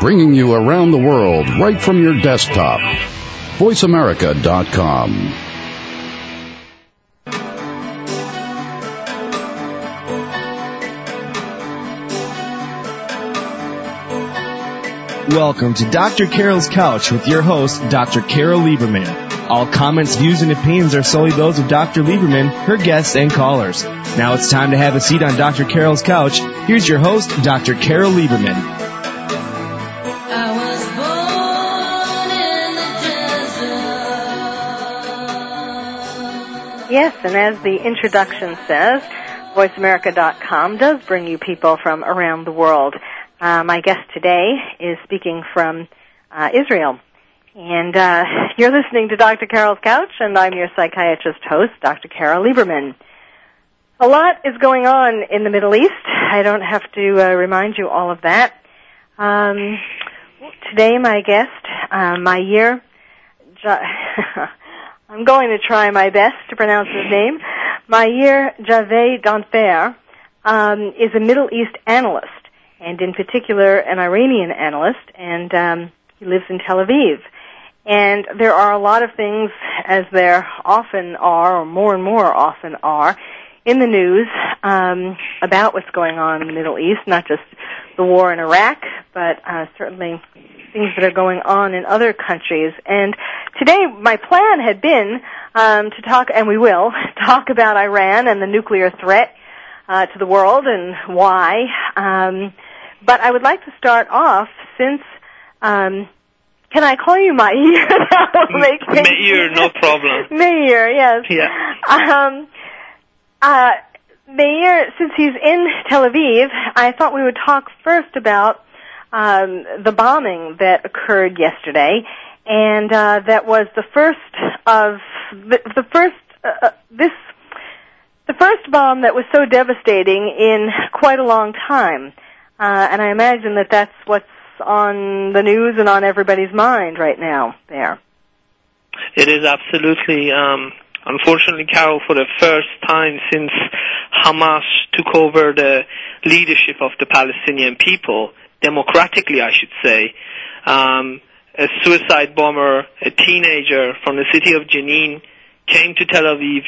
bringing you around the world right from your desktop. VoiceAmerica.com. Welcome to Dr. Carol's Couch with your host, Dr. Carol Lieberman. All comments, views, and opinions are solely those of Dr. Lieberman, her guests, and callers. Now it's time to have a seat on Dr. Carol's Couch. Here's your host, Dr. Carol Lieberman. Yes, and as the introduction says, VoiceAmerica.com does bring you people from around the world. Uh, my guest today is speaking from uh, Israel. And uh, you're listening to Dr. Carol's Couch, and I'm your psychiatrist host, Dr. Carol Lieberman. A lot is going on in the Middle East. I don't have to uh, remind you all of that. Um, today, my guest, uh, my year, I'm going to try my best to pronounce his name. Mayer Javedanfar um, is a Middle East analyst, and in particular, an Iranian analyst, and um, he lives in Tel Aviv. And there are a lot of things, as there often are, or more and more often are, in the news um, about what's going on in the Middle East, not just the war in Iraq, but uh, certainly things that are going on in other countries. And today, my plan had been um, to talk, and we will, talk about Iran and the nuclear threat uh, to the world and why. Um, but I would like to start off since. Um, can I call you Meir? that will make things Meir, no problem. Meir, yes. Yeah. Um, uh, Meir, since he's in Tel Aviv, I thought we would talk first about um, the bombing that occurred yesterday, and uh, that was the first of the, the first uh, uh, this the first bomb that was so devastating in quite a long time. Uh, and I imagine that that's what's on the news and on everybody's mind right now. There. It is absolutely, um, unfortunately, Carol, for the first time since Hamas took over the leadership of the Palestinian people, democratically, I should say, um, a suicide bomber, a teenager from the city of Jenin, came to Tel Aviv.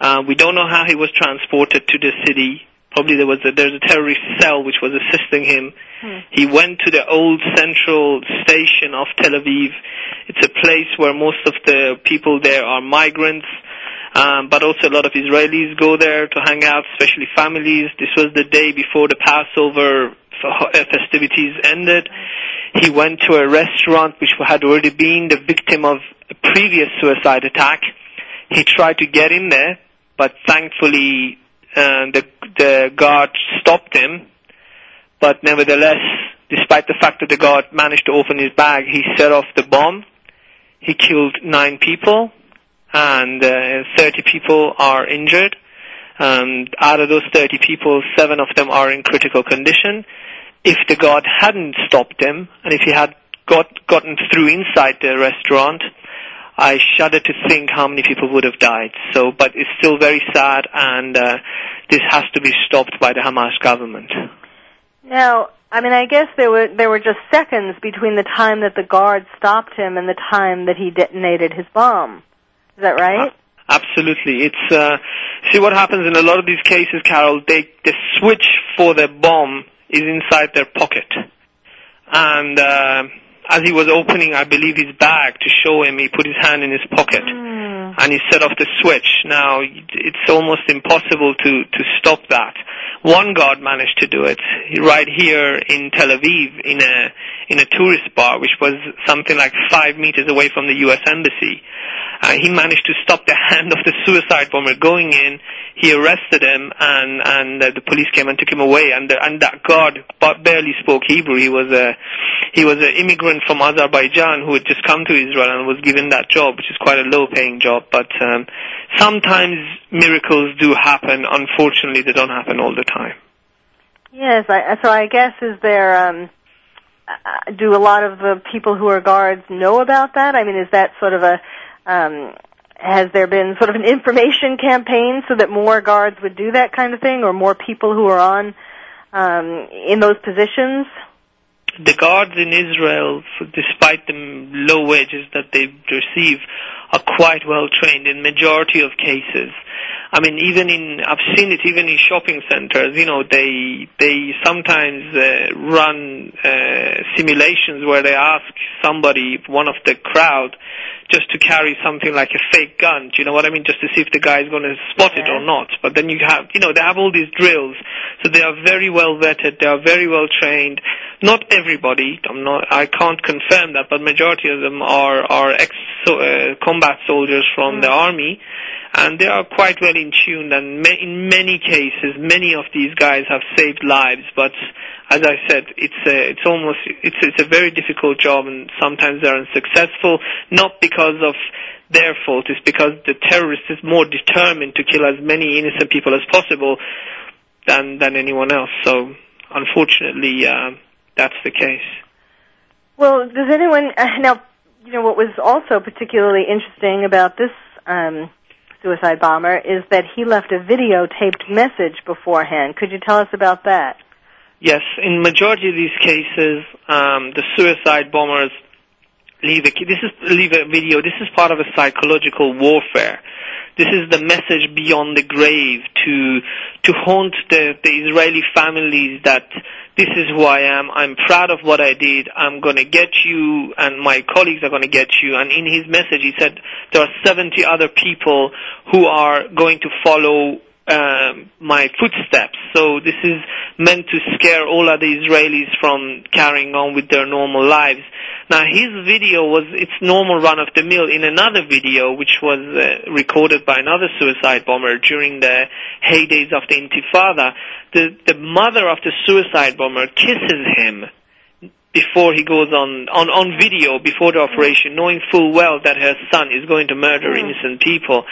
Uh, we don't know how he was transported to the city. Probably there was a, there's a terrorist cell which was assisting him. Hmm. He went to the old central station of Tel Aviv. It's a place where most of the people there are migrants, um, but also a lot of Israelis go there to hang out, especially families. This was the day before the Passover uh, festivities ended. He went to a restaurant which had already been the victim of a previous suicide attack. He tried to get in there, but thankfully uh, the the guard stopped him. But nevertheless, despite the fact that the guard managed to open his bag, he set off the bomb. He killed nine people, and uh, 30 people are injured. And out of those 30 people, seven of them are in critical condition. If the guard hadn't stopped him, and if he had got gotten through inside the restaurant, I shudder to think how many people would have died. So, but it's still very sad, and uh, this has to be stopped by the Hamas government. Now, I mean, I guess there were there were just seconds between the time that the guard stopped him and the time that he detonated his bomb. Is that right? Absolutely. It's uh, see what happens in a lot of these cases, Carol. They the switch for the bomb is inside their pocket, and uh, as he was opening, I believe his bag to show him, he put his hand in his pocket Hmm. and he set off the switch. Now it's almost impossible to to stop that. One guard managed to do it right here in Tel Aviv in a in a tourist bar, which was something like five meters away from the U.S. embassy. Uh, he managed to stop the hand of the suicide bomber going in. He arrested him, and and uh, the police came and took him away. And the, and that guard ba- barely spoke Hebrew. He was a he was an immigrant from Azerbaijan who had just come to Israel and was given that job, which is quite a low-paying job. But um, sometimes miracles do happen. Unfortunately, they don't happen all the time. Yes. I, so I guess is there. Um, uh, do a lot of the people who are guards know about that? I mean, is that sort of a um, has there been sort of an information campaign so that more guards would do that kind of thing, or more people who are on um, in those positions? The guards in Israel, despite the low wages that they receive, are quite well trained in majority of cases. I mean, even in I've seen it even in shopping centers. You know, they they sometimes uh, run uh, simulations where they ask somebody, one of the crowd, just to carry something like a fake gun. Do you know what I mean? Just to see if the guy is going to spot it or not. But then you have, you know, they have all these drills, so they are very well vetted. They are very well trained. Not everybody. I'm not. I can't confirm that, but majority of them are are ex uh, combat soldiers from the army and they are quite well in tune and ma- in many cases many of these guys have saved lives but as i said it's a, it's almost it's it's a very difficult job and sometimes they're unsuccessful not because of their fault it's because the terrorist is more determined to kill as many innocent people as possible than than anyone else so unfortunately uh, that's the case Well, does anyone uh, now? You know what was also particularly interesting about this um, suicide bomber is that he left a videotaped message beforehand. Could you tell us about that? Yes, in majority of these cases, um, the suicide bombers leave a this is leave a video. This is part of a psychological warfare. This is the message beyond the grave to to haunt the, the Israeli families that this is who I am. I'm proud of what I did. I'm going to get you, and my colleagues are going to get you. And in his message, he said there are 70 other people who are going to follow um, my footsteps. So this is meant to scare all other Israelis from carrying on with their normal lives. Now his video was its normal run of the mill. In another video, which was uh, recorded by another suicide bomber during the heydays of the Intifada, the the mother of the suicide bomber kisses him before he goes on, on, on video before the operation, knowing full well that her son is going to murder innocent people.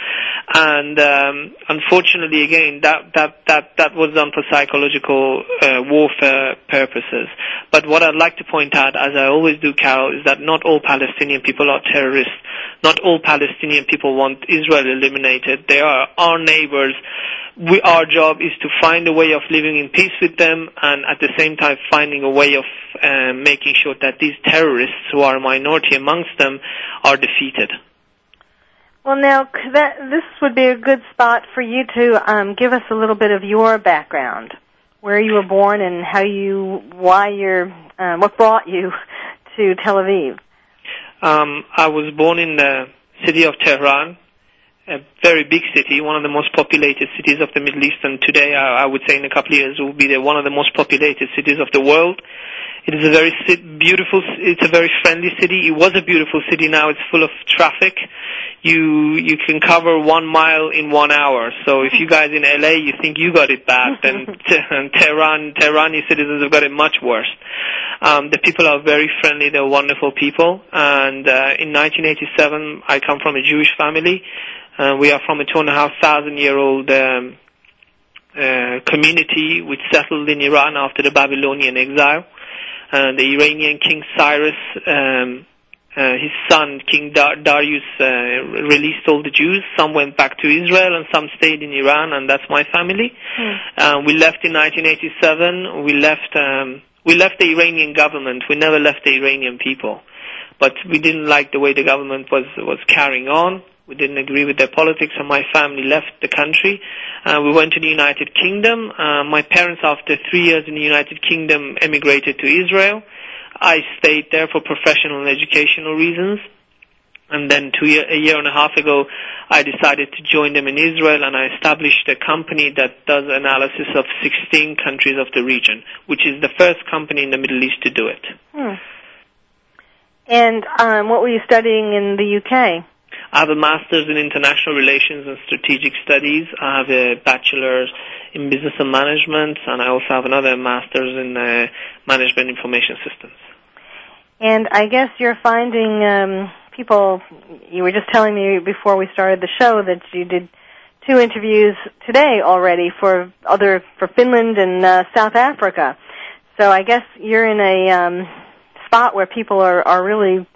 And um, unfortunately, again, that, that, that, that was done for psychological uh, warfare purposes. But what I'd like to point out, as I always do, Carol, is that not all Palestinian people are terrorists. Not all Palestinian people want Israel eliminated. They are our neighbors we, our job is to find a way of living in peace with them and at the same time finding a way of uh, making sure that these terrorists who are a minority amongst them are defeated. Well, now that this would be a good spot for you to um, give us a little bit of your background, where you were born, and how you, why you're, um, what brought you to Tel Aviv. Um, I was born in the city of Tehran, a very big city, one of the most populated cities of the Middle East, and today I, I would say in a couple of years it will be the, one of the most populated cities of the world. It is a very beautiful, it's a very friendly city. It was a beautiful city, now it's full of traffic. You, you can cover one mile in one hour. So if you guys in LA, you think you got it bad, then Tehran, Tehrani citizens have got it much worse. Um, the people are very friendly, they're wonderful people, and uh, in 1987 I come from a Jewish family. Uh, we are from a two and a half thousand year old um, uh, community which settled in Iran after the Babylonian exile. Uh, the Iranian King Cyrus, um, uh, his son King Dar- Darius, uh, released all the Jews. Some went back to Israel and some stayed in Iran, and that's my family. Uh, we left in 1987. We left. Um, we left the Iranian government. We never left the Iranian people, but we didn't like the way the government was was carrying on. We didn't agree with their politics, and my family left the country. Uh, we went to the United Kingdom. Uh, my parents, after three years in the United Kingdom, emigrated to Israel. I stayed there for professional and educational reasons. And then two year, a year and a half ago, I decided to join them in Israel and I established a company that does analysis of 16 countries of the region, which is the first company in the Middle East to do it. Hmm. And um, what were you studying in the UK? I have a master's in international relations and strategic studies. I have a bachelor's in business and management, and I also have another master's in uh, management information systems. And I guess you're finding um, people. You were just telling me before we started the show that you did two interviews today already for other for Finland and uh, South Africa. So I guess you're in a um, spot where people are are really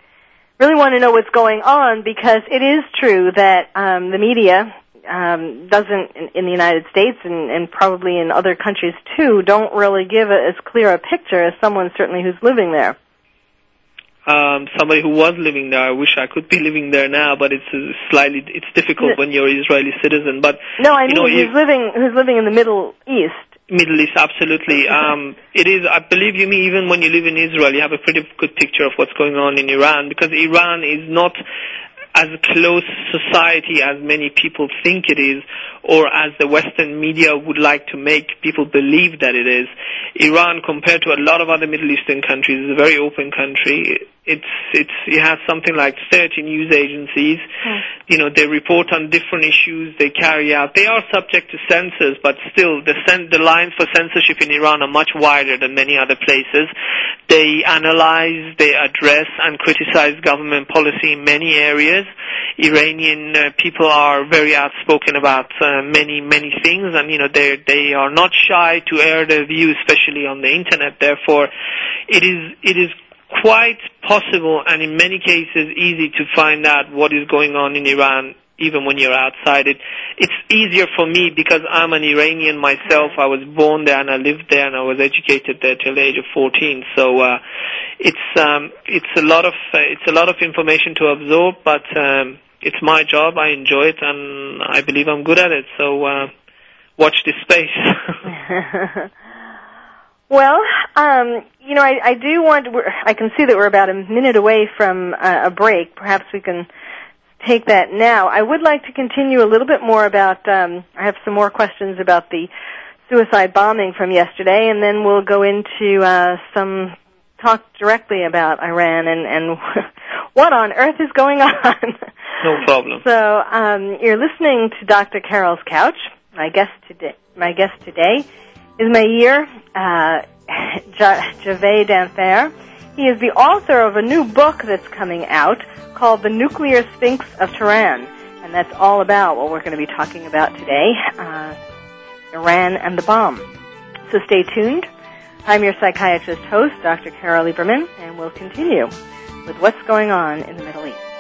really want to know what's going on because it is true that um, the media um, doesn't in, in the United States and, and probably in other countries too don't really give a, as clear a picture as someone certainly who's living there. Um, somebody who was living there, I wish I could be living there now, but it's uh, slightly it's difficult when you're an Israeli citizen. But No, I you mean know, who's if- living who's living in the Middle East. Middle East, absolutely. Um, it is, I believe you mean, even when you live in Israel, you have a pretty good picture of what's going on in Iran because Iran is not as close society as many people think it is or as the Western media would like to make people believe that it is. Iran, compared to a lot of other Middle Eastern countries, is a very open country. It's, it's, it has something like 30 news agencies. You know, they report on different issues they carry out. They are subject to censors, but still, the, cen- the lines for censorship in Iran are much wider than many other places. They analyze, they address and criticize government policy in many areas. Iranian uh, people are very outspoken about uh, many, many things, and you know they they are not shy to air their views, especially on the internet. Therefore, it is it is quite possible, and in many cases, easy to find out what is going on in Iran. Even when you're outside it, it's easier for me because I'm an Iranian myself. I was born there and I lived there and I was educated there till the age of 14. So uh, it's um, it's a lot of uh, it's a lot of information to absorb, but um, it's my job. I enjoy it, and I believe I'm good at it. So uh, watch this space. well, um, you know, I, I do want. To, I can see that we're about a minute away from uh, a break. Perhaps we can take that now. I would like to continue a little bit more about. Um, I have some more questions about the suicide bombing from yesterday, and then we'll go into uh, some talk directly about Iran and and what on earth is going on. no problem. So um, you're listening to Dr. Carol's Couch. My guest today, my guest today, is Meir uh, Ja- Javedanfar. He is the author of a new book that's coming out called The Nuclear Sphinx of Tehran, and that's all about what we're going to be talking about today: uh, Iran and the bomb. So stay tuned. I'm your psychiatrist host, Dr. Carol Lieberman, and we'll continue with what's going on in the Middle East.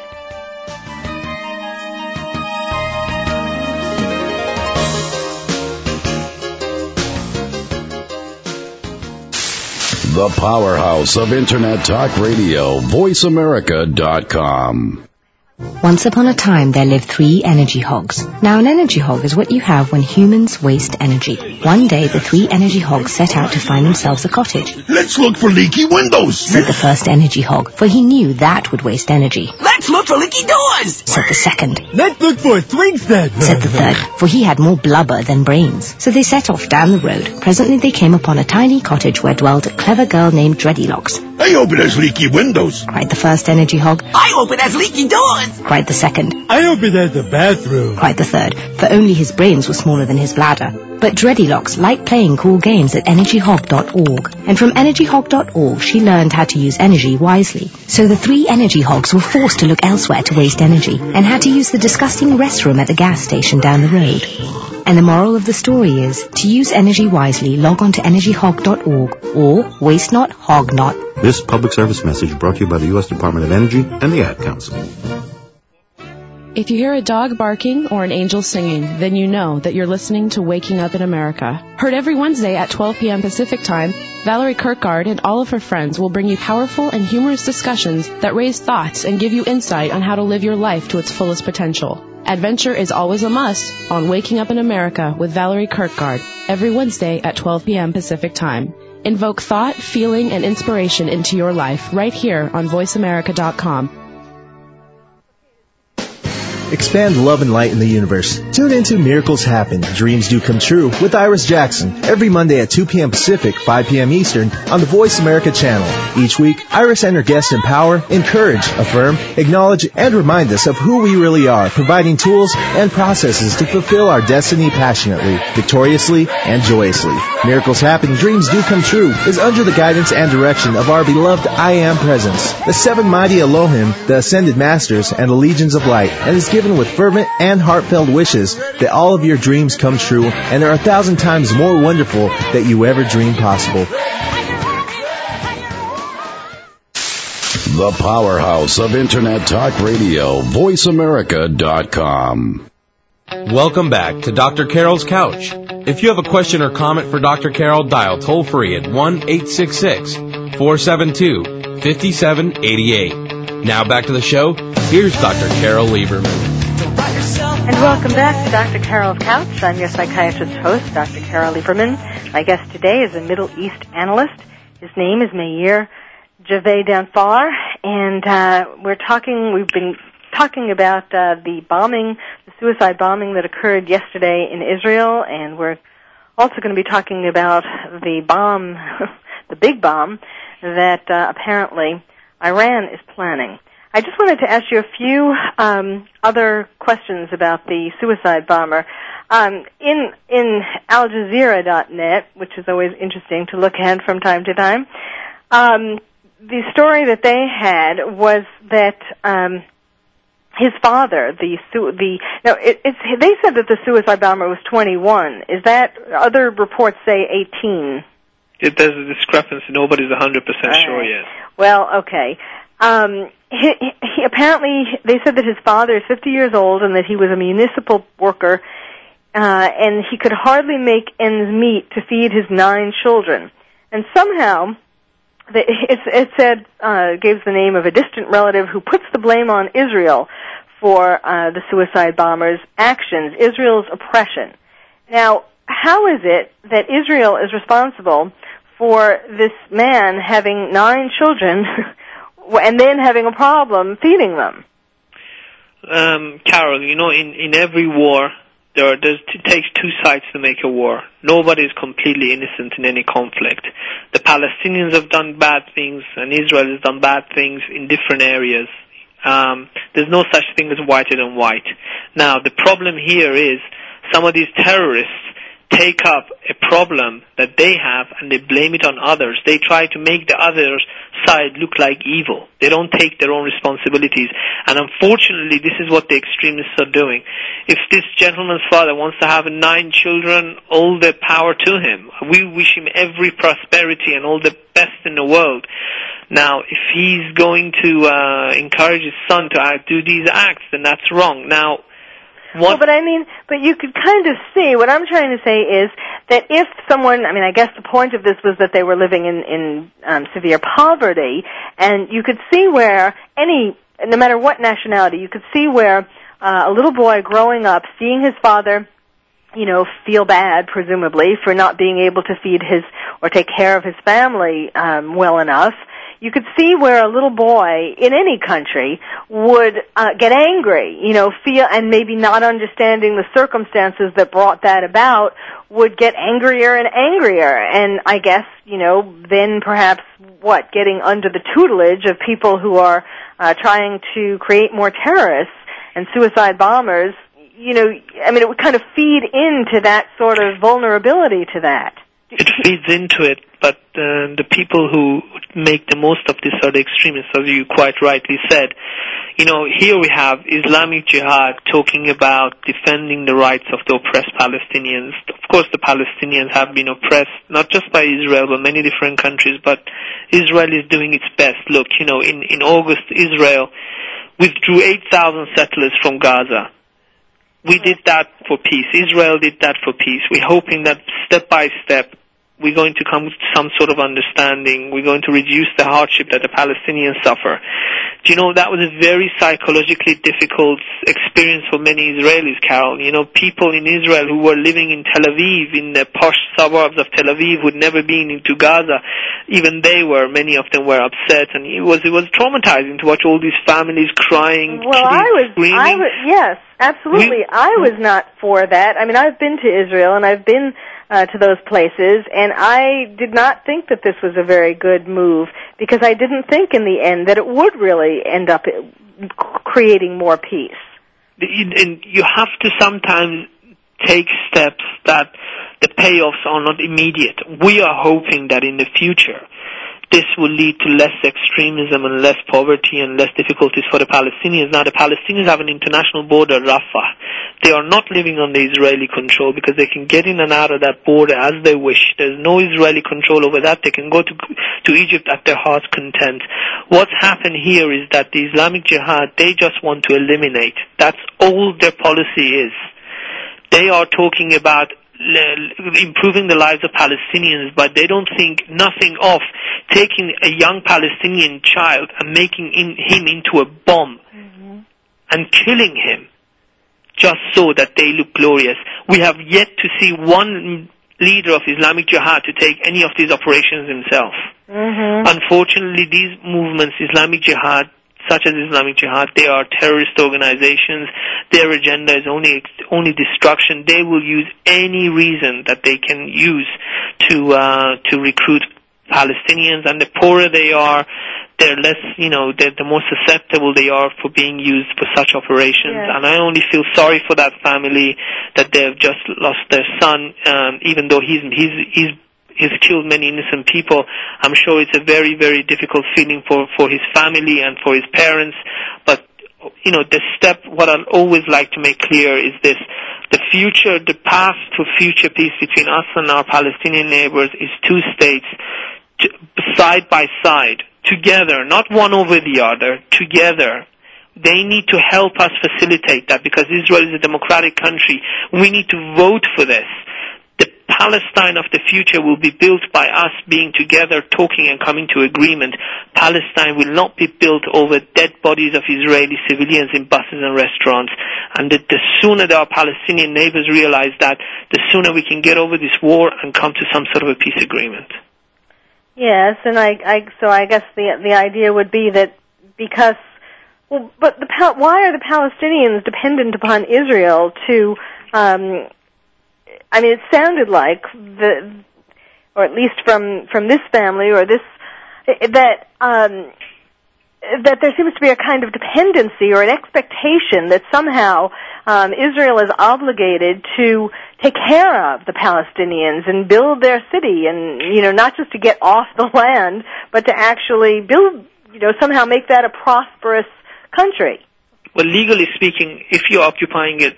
The powerhouse of Internet Talk Radio, VoiceAmerica.com. Once upon a time, there lived three energy hogs. Now, an energy hog is what you have when humans waste energy. One day, the three energy hogs set out to find themselves a cottage, Let's look for leaky windows. said the first energy hog, for he knew that would waste energy. Let's for leaky doors. Said the second, Let's look for twigs then. said the third, for he had more blubber than brains. So they set off down the road. Presently, they came upon a tiny cottage where dwelt a clever girl named Dreadylocks. I hope it has leaky windows. Cried the first energy hog, I hope it has leaky doors. cried the second, I hope it has a bathroom. cried the third, for only his brains were smaller than his bladder. But Dreadylocks liked playing cool games at energyhog.org, and from energyhog.org she learned how to use energy wisely. So the three energy hogs were forced to look elsewhere to waste energy, and had to use the disgusting restroom at the gas station down the road. And the moral of the story is, to use energy wisely, log on to energyhog.org, or waste not, hog not. This public service message brought to you by the U.S. Department of Energy and the Ad Council. If you hear a dog barking or an angel singing, then you know that you're listening to Waking Up in America. Heard every Wednesday at 12 p.m. Pacific Time, Valerie Kirkgard and all of her friends will bring you powerful and humorous discussions that raise thoughts and give you insight on how to live your life to its fullest potential. Adventure is always a must on Waking Up in America with Valerie Kirkgard every Wednesday at 12 p.m. Pacific Time. Invoke thought, feeling, and inspiration into your life right here on VoiceAmerica.com. Expand love and light in the universe. Tune into Miracles Happen, Dreams Do Come True with Iris Jackson every Monday at 2 p.m. Pacific, 5 p.m. Eastern on the Voice America channel. Each week, Iris and her guests empower, encourage, affirm, acknowledge, and remind us of who we really are, providing tools and processes to fulfill our destiny passionately, victoriously, and joyously. Miracles Happen, Dreams Do Come True is under the guidance and direction of our beloved I Am Presence, the seven mighty Elohim, the Ascended Masters, and the Legions of Light, and is given with fervent and heartfelt wishes that all of your dreams come true and are a thousand times more wonderful that you ever dreamed possible. The powerhouse of Internet Talk Radio, VoiceAmerica.com. Welcome back to Dr. Carol's Couch. If you have a question or comment for Dr. Carol, dial toll free at 1 866 472 5788. Now back to the show. Here's Dr. Carol Lieberman. And welcome back to Dr. Carol's Couch. I'm your psychiatrist host, Dr. Carol Lieberman. My guest today is a Middle East analyst. His name is Meir Javedanfar, and uh, we're talking. We've been talking about uh, the bombing, the suicide bombing that occurred yesterday in Israel, and we're also going to be talking about the bomb, the big bomb that uh, apparently Iran is planning. I just wanted to ask you a few um, other questions about the suicide bomber. Um, in in Al Jazeera.net, which is always interesting to look at from time to time, um, the story that they had was that um, his father, the the no, it, it's they said that the suicide bomber was 21. Is that other reports say 18? It, there's a discrepancy. Nobody's 100% sure yet. Well, okay. Um, he, he, apparently, they said that his father is 50 years old and that he was a municipal worker, uh, and he could hardly make ends meet to feed his nine children. And somehow, the, it, it said uh, gave the name of a distant relative who puts the blame on Israel for uh, the suicide bombers' actions, Israel's oppression. Now, how is it that Israel is responsible for this man having nine children and then having a problem feeding them? Um, Carol, you know, in, in every war, there are, it takes two sides to make a war. Nobody is completely innocent in any conflict. The Palestinians have done bad things, and Israel has done bad things in different areas. Um, there's no such thing as whiter than white. Now, the problem here is some of these terrorists take up a problem that they have and they blame it on others. They try to make the other side look like evil. They don't take their own responsibilities. And unfortunately, this is what the extremists are doing. If this gentleman's father wants to have nine children, all the power to him. We wish him every prosperity and all the best in the world. Now, if he's going to uh, encourage his son to uh, do these acts, then that's wrong. Now, Well, but I mean, but you could kind of see what I'm trying to say is that if someone, I mean, I guess the point of this was that they were living in in um, severe poverty, and you could see where any, no matter what nationality, you could see where uh, a little boy growing up, seeing his father you know, feel bad, presumably, for not being able to feed his or take care of his family um, well enough, you could see where a little boy in any country would uh, get angry, you know, feel and maybe not understanding the circumstances that brought that about would get angrier and angrier. And I guess, you know, then perhaps what getting under the tutelage of people who are uh, trying to create more terrorists and suicide bombers, you know, I mean it would kind of feed into that sort of vulnerability to that. It feeds into it, but uh, the people who make the most of this are the extremists, as you quite rightly said. You know, here we have Islamic Jihad talking about defending the rights of the oppressed Palestinians. Of course, the Palestinians have been oppressed, not just by Israel, but many different countries, but Israel is doing its best. Look, you know, in, in August, Israel withdrew 8,000 settlers from Gaza we did that for peace. Israel did that for peace. We're hoping that step by step we're going to come to some sort of understanding. We're going to reduce the hardship that the Palestinians suffer. Do you know that was a very psychologically difficult experience for many Israelis, Carol. You know, people in Israel who were living in Tel Aviv, in the posh suburbs of Tel Aviv, who'd never been into Gaza, even they were, many of them were upset, and it was it was traumatizing to watch all these families crying. Well, I was, screaming. I was, yes, absolutely. We- I was not for that. I mean, I've been to Israel and I've been uh, to those places, and I did not think that this was a very good move because I didn't think in the end that it would really end up creating more peace. and you have to sometimes take steps that the payoffs are not immediate. We are hoping that in the future this will lead to less extremism and less poverty and less difficulties for the Palestinians. Now the Palestinians have an international border, Rafah. They are not living under Israeli control because they can get in and out of that border as they wish. There's no Israeli control over that. They can go to, to Egypt at their heart's content. What's happened here is that the Islamic Jihad, they just want to eliminate. That's all their policy is. They are talking about improving the lives of Palestinians, but they don't think nothing of taking a young Palestinian child and making in, him into a bomb and killing him just so that they look glorious. We have yet to see one leader of Islamic Jihad to take any of these operations himself. Mm-hmm. Unfortunately, these movements, Islamic Jihad, such as Islamic Jihad, they are terrorist organizations. Their agenda is only only destruction. They will use any reason that they can use to uh, to recruit Palestinians, and the poorer they are, they're less, you know, they're the more susceptible they are for being used for such operations. And I only feel sorry for that family that they've just lost their son, um, even though he's he's he's he's killed many innocent people. I'm sure it's a very very difficult feeling for for his family and for his parents. But you know, the step. What I'd always like to make clear is this: the future, the path to future peace between us and our Palestinian neighbors is two states side by side, together, not one over the other, together. They need to help us facilitate that because Israel is a democratic country. We need to vote for this. Palestine of the future will be built by us being together, talking and coming to agreement. Palestine will not be built over dead bodies of Israeli civilians in buses and restaurants. And the, the sooner that our Palestinian neighbors realize that, the sooner we can get over this war and come to some sort of a peace agreement. Yes, and I, I so I guess the the idea would be that because well, but the why are the Palestinians dependent upon Israel to? Um, I mean, it sounded like the, or at least from from this family or this that um, that there seems to be a kind of dependency or an expectation that somehow um, Israel is obligated to take care of the Palestinians and build their city, and you know, not just to get off the land, but to actually build, you know, somehow make that a prosperous country. Well, legally speaking, if you're occupying a,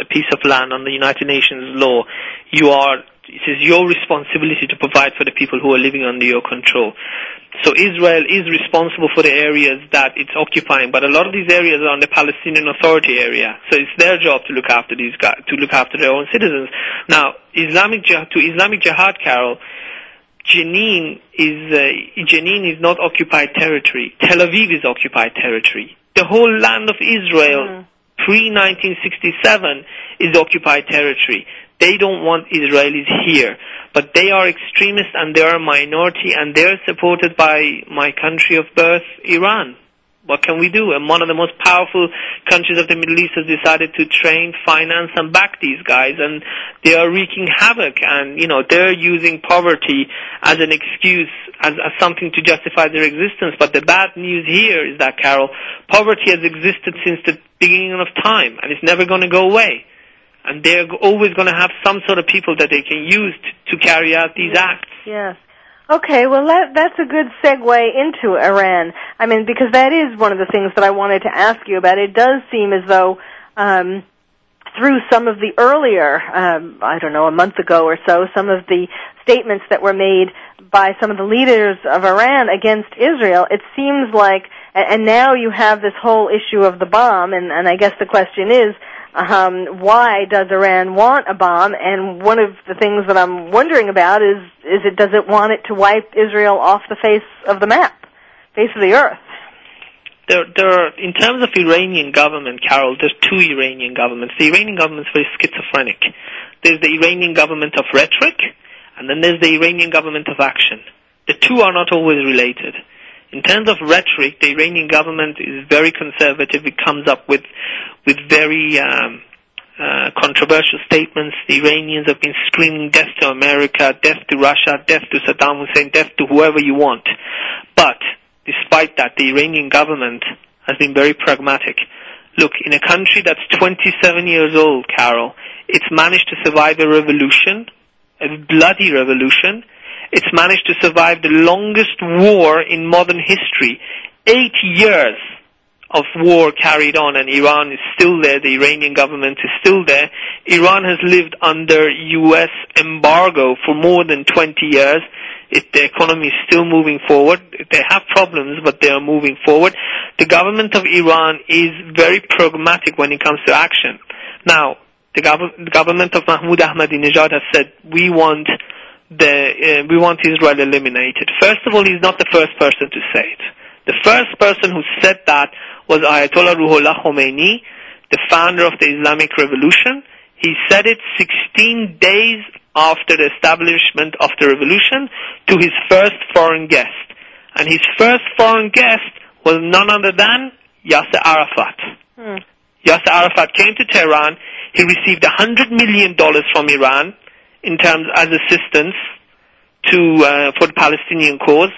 a, piece of land under United Nations law, you are it is your responsibility to provide for the people who are living under your control. So Israel is responsible for the areas that it's occupying, but a lot of these areas are on the Palestinian Authority area. So it's their job to look after these guys, to look after their own citizens. Now, Islamic to Islamic Jihad, Carol, Jenin is uh, Jenin is not occupied territory. Tel Aviv is occupied territory. The whole land of Israel mm-hmm. pre 1967 is occupied territory. They don't want Israelis here, but they are extremists and they are a minority and they're supported by my country of birth, Iran. What can we do? And one of the most powerful countries of the Middle East has decided to train, finance, and back these guys, and they are wreaking havoc. And you know they're using poverty as an excuse, as, as something to justify their existence. But the bad news here is that Carol, poverty has existed since the beginning of time, and it's never going to go away. And they're always going to have some sort of people that they can use to, to carry out these acts. Yes. Okay, well that that's a good segue into Iran. I mean, because that is one of the things that I wanted to ask you about. It does seem as though um, through some of the earlier, um, I don't know, a month ago or so, some of the statements that were made by some of the leaders of Iran against Israel, it seems like, and now you have this whole issue of the bomb, and, and I guess the question is, um, why does Iran want a bomb? And one of the things that I'm wondering about is, is it does it want it to wipe Israel off the face of the map, face of the earth? There, there are, in terms of Iranian government, Carol, there's two Iranian governments. The Iranian government is very schizophrenic. There's the Iranian government of rhetoric, and then there's the Iranian government of action. The two are not always related. In terms of rhetoric, the Iranian government is very conservative. It comes up with with very um, uh, controversial statements. The Iranians have been screaming death to America, death to Russia, death to Saddam Hussein, death to whoever you want. But despite that, the Iranian government has been very pragmatic. Look, in a country that's 27 years old, Carol, it's managed to survive a revolution, a bloody revolution. It's managed to survive the longest war in modern history. Eight years of war carried on and Iran is still there, the Iranian government is still there. Iran has lived under US embargo for more than 20 years. It, the economy is still moving forward. They have problems, but they are moving forward. The government of Iran is very pragmatic when it comes to action. Now, the, gov- the government of Mahmoud Ahmadinejad has said we want the uh, we want Israel eliminated. First of all, he's not the first person to say it. The first person who said that was Ayatollah Ruhollah Khomeini, the founder of the Islamic Revolution. He said it 16 days after the establishment of the revolution to his first foreign guest. And his first foreign guest was none other than Yasser Arafat. Hmm. Yasser Arafat came to Tehran. He received $100 million from Iran in terms as assistance to uh, for the Palestinian cause.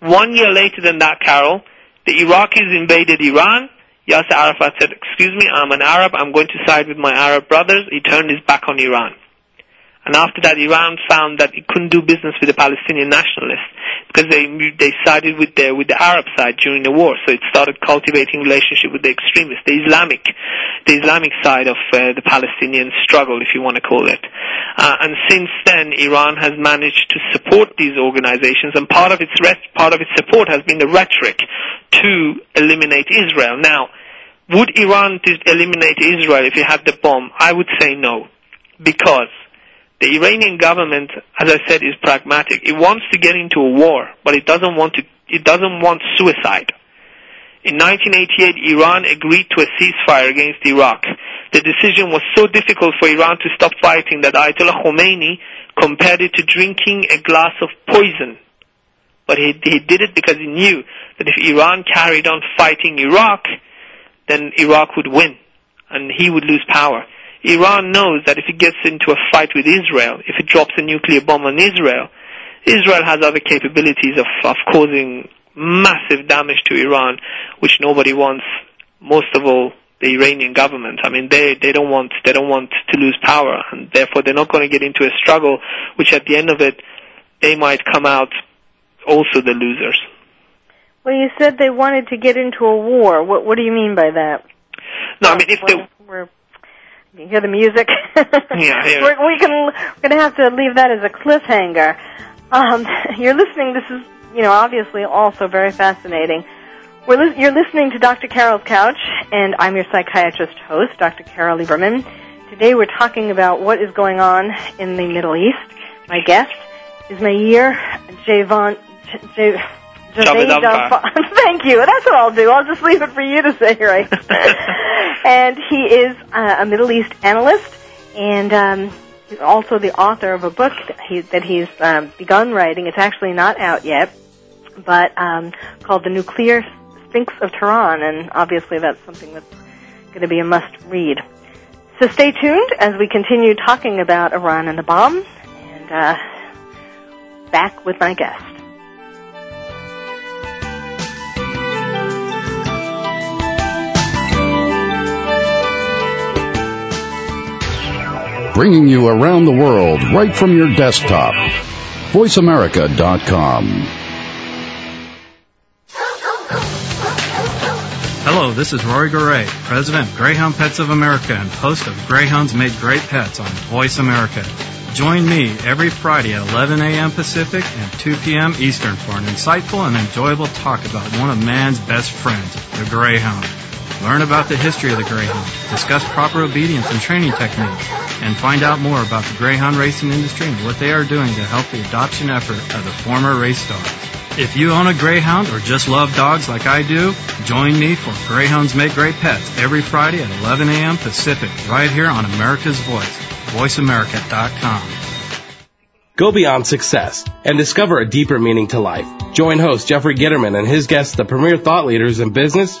One year later than that, Carol, the Iraqis invaded Iran. Yasser Arafat said, "Excuse me, I'm an Arab. I'm going to side with my Arab brothers." He turned his back on Iran. And after that, Iran found that it couldn't do business with the Palestinian nationalists because they they sided with the with the Arab side during the war. So it started cultivating relationship with the extremists, the Islamic, the Islamic side of uh, the Palestinian struggle, if you want to call it. Uh, and since then, Iran has managed to support these organizations, and part of its part of its support has been the rhetoric to eliminate Israel. Now, would Iran dis- eliminate Israel if it had the bomb? I would say no, because the Iranian government, as I said, is pragmatic. It wants to get into a war, but it doesn't want to. It doesn't want suicide. In 1988, Iran agreed to a ceasefire against Iraq. The decision was so difficult for Iran to stop fighting that Ayatollah Khomeini compared it to drinking a glass of poison. But he, he did it because he knew that if Iran carried on fighting Iraq, then Iraq would win and he would lose power. Iran knows that if it gets into a fight with Israel, if it drops a nuclear bomb on Israel, Israel has other capabilities of, of causing massive damage to Iran, which nobody wants. Most of all, the Iranian government. I mean, they they don't want they don't want to lose power, and therefore they're not going to get into a struggle, which at the end of it, they might come out also the losers. Well, you said they wanted to get into a war. What What do you mean by that? No, I mean if they We're, you hear the music? yeah, yeah. we're, we can we're going to have to leave that as a cliffhanger. Um, you're listening. This is you know obviously also very fascinating. We're li- you're listening to Dr. Carol's Couch, and I'm your psychiatrist host, Dr. Carol Lieberman. Today we're talking about what is going on in the Middle East. My guest is Meir Javon. J- Javed Javed Alfa- Thank you. That's what I'll do. I'll just leave it for you to say, right? and he is uh, a Middle East analyst, and um, he's also the author of a book that, he, that he's um, begun writing. It's actually not out yet, but um, called The Nuclear Sphinx of Tehran, and obviously that's something that's going to be a must read. So stay tuned as we continue talking about Iran and the bomb, and uh, back with my guest. Bringing you around the world right from your desktop. VoiceAmerica.com. Hello, this is Rory Garay, President of Greyhound Pets of America and host of Greyhounds Made Great Pets on Voice America. Join me every Friday at 11 a.m. Pacific and 2 p.m. Eastern for an insightful and enjoyable talk about one of man's best friends, the Greyhound. Learn about the history of the Greyhound, discuss proper obedience and training techniques, and find out more about the Greyhound racing industry and what they are doing to help the adoption effort of the former race dogs. If you own a Greyhound or just love dogs like I do, join me for Greyhounds Make Great Pets every Friday at 11 a.m. Pacific, right here on America's Voice, voiceamerica.com. Go beyond success and discover a deeper meaning to life. Join host Jeffrey Gitterman and his guests, the premier thought leaders in business,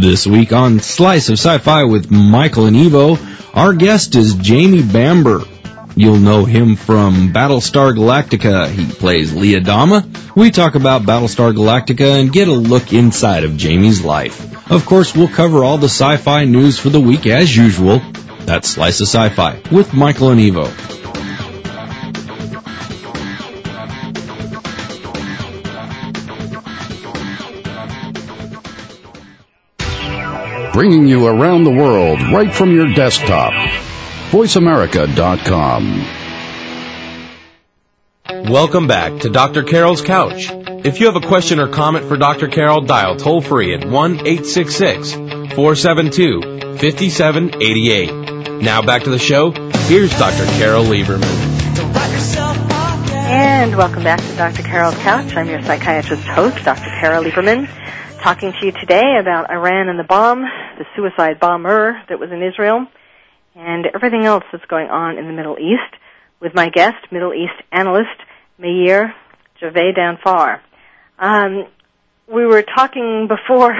This week on Slice of Sci-Fi with Michael and Evo, our guest is Jamie Bamber. You'll know him from Battlestar Galactica. He plays Lee Adama. We talk about Battlestar Galactica and get a look inside of Jamie's life. Of course, we'll cover all the sci-fi news for the week as usual. That's Slice of Sci-Fi with Michael and Evo. Bringing you around the world right from your desktop. VoiceAmerica.com. Welcome back to Dr. Carol's Couch. If you have a question or comment for Dr. Carol, dial toll free at 1 866 472 5788. Now back to the show. Here's Dr. Carol Lieberman. And welcome back to Dr. Carol's Couch. I'm your psychiatrist host, Dr. Carol Lieberman, talking to you today about Iran and the bomb, the suicide bomber that was in Israel, and everything else that's going on in the Middle East with my guest, Middle East analyst Meir Javedanfar. Um, we were talking before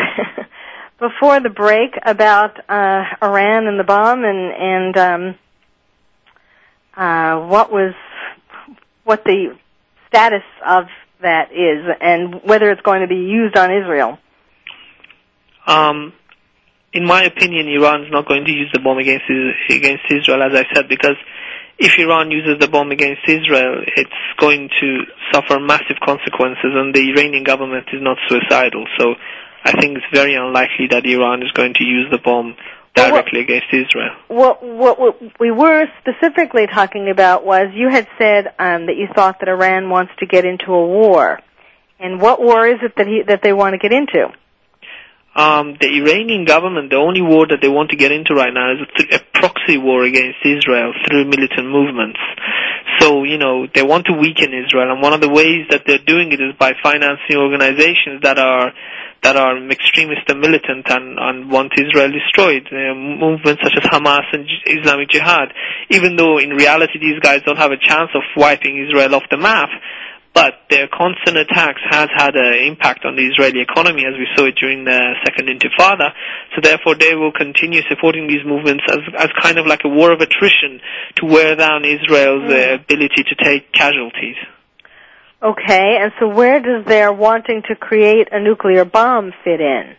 before the break about uh, Iran and the bomb, and and um, uh, what was what the status of that is, and whether it's going to be used on Israel. Um, in my opinion, Iran is not going to use the bomb against against Israel, as I said, because if Iran uses the bomb against Israel, it's going to suffer massive consequences, and the Iranian government is not suicidal. So I think it's very unlikely that Iran is going to use the bomb directly against Israel. What, what, what we were specifically talking about was you had said um, that you thought that Iran wants to get into a war, and what war is it that he, that they want to get into? Um, the Iranian government, the only war that they want to get into right now is a, th- a proxy war against Israel through militant movements. So, you know, they want to weaken Israel, and one of the ways that they're doing it is by financing organizations that are that are extremist and militant and, and want Israel destroyed. Uh, movements such as Hamas and Islamic Jihad. Even though in reality these guys don't have a chance of wiping Israel off the map, but their constant attacks has had an impact on the Israeli economy as we saw it during the Second Intifada. So therefore they will continue supporting these movements as, as kind of like a war of attrition to wear down Israel's uh, ability to take casualties. Okay, and so where does their wanting to create a nuclear bomb fit in?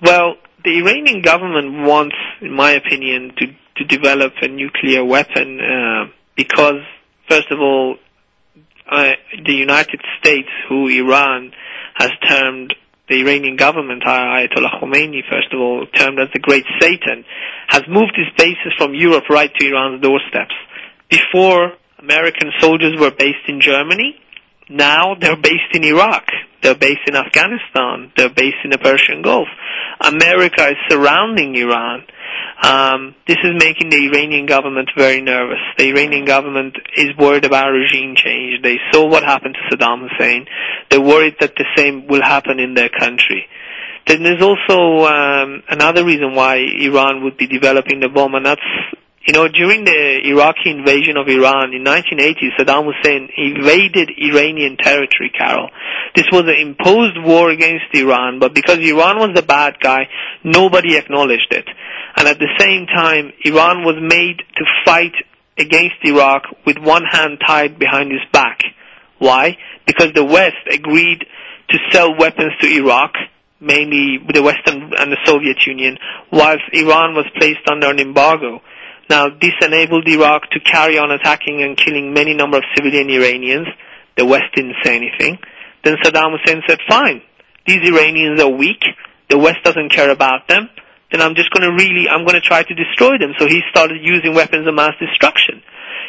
Well, the Iranian government wants, in my opinion, to, to develop a nuclear weapon uh, because, first of all, the United States, who Iran has termed the Iranian government, Ayatollah Khomeini, first of all, termed as the Great Satan, has moved its bases from Europe right to Iran's doorsteps. Before, American soldiers were based in Germany. Now they're based in Iraq. They're based in Afghanistan. They're based in the Persian Gulf. America is surrounding Iran. Um, this is making the Iranian government very nervous. The Iranian government is worried about regime change. They saw what happened to Saddam Hussein. They're worried that the same will happen in their country. Then there's also um, another reason why Iran would be developing the bomb, and that's you know, during the Iraqi invasion of Iran in 1980, Saddam Hussein invaded Iranian territory, Carol. This was an imposed war against Iran, but because Iran was the bad guy, nobody acknowledged it. And at the same time, Iran was made to fight against Iraq with one hand tied behind his back. Why? Because the West agreed to sell weapons to Iraq, mainly the Western and the Soviet Union, whilst Iran was placed under an embargo. Now, this enabled Iraq to carry on attacking and killing many number of civilian Iranians. The West didn't say anything. Then Saddam Hussein said, fine, these Iranians are weak. The West doesn't care about them. Then I'm just going to really, I'm going to try to destroy them. So he started using weapons of mass destruction.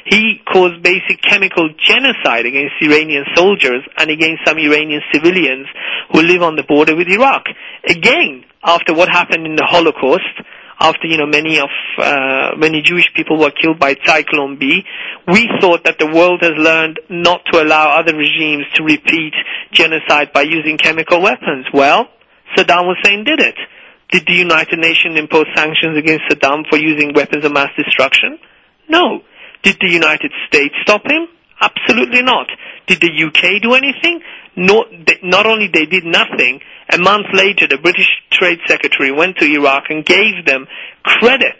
He caused basic chemical genocide against Iranian soldiers and against some Iranian civilians who live on the border with Iraq. Again, after what happened in the Holocaust, after you know many of uh, many Jewish people were killed by Zyklon B, we thought that the world has learned not to allow other regimes to repeat genocide by using chemical weapons. Well, Saddam Hussein did it. Did the United Nations impose sanctions against Saddam for using weapons of mass destruction? No. Did the United States stop him? Absolutely not. Did the UK do anything? Not only they did nothing, a month later the British Trade Secretary went to Iraq and gave them credit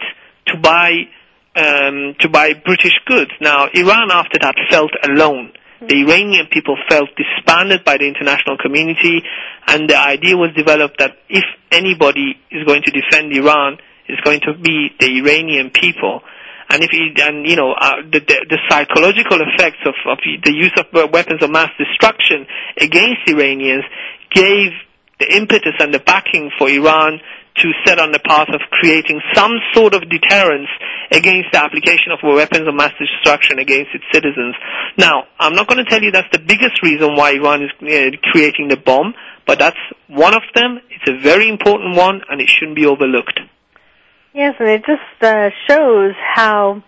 to buy um, to buy British goods. Now Iran after that felt alone. The Iranian people felt disbanded by the international community, and the idea was developed that if anybody is going to defend Iran, it's going to be the Iranian people and if he, and you know uh, the, the the psychological effects of, of the use of weapons of mass destruction against Iranians gave the impetus and the backing for Iran to set on the path of creating some sort of deterrence against the application of weapons of mass destruction against its citizens. Now, I'm not going to tell you that's the biggest reason why Iran is uh, creating the bomb, but that's one of them. It's a very important one, and it shouldn't be overlooked. Yes, and it just uh, shows how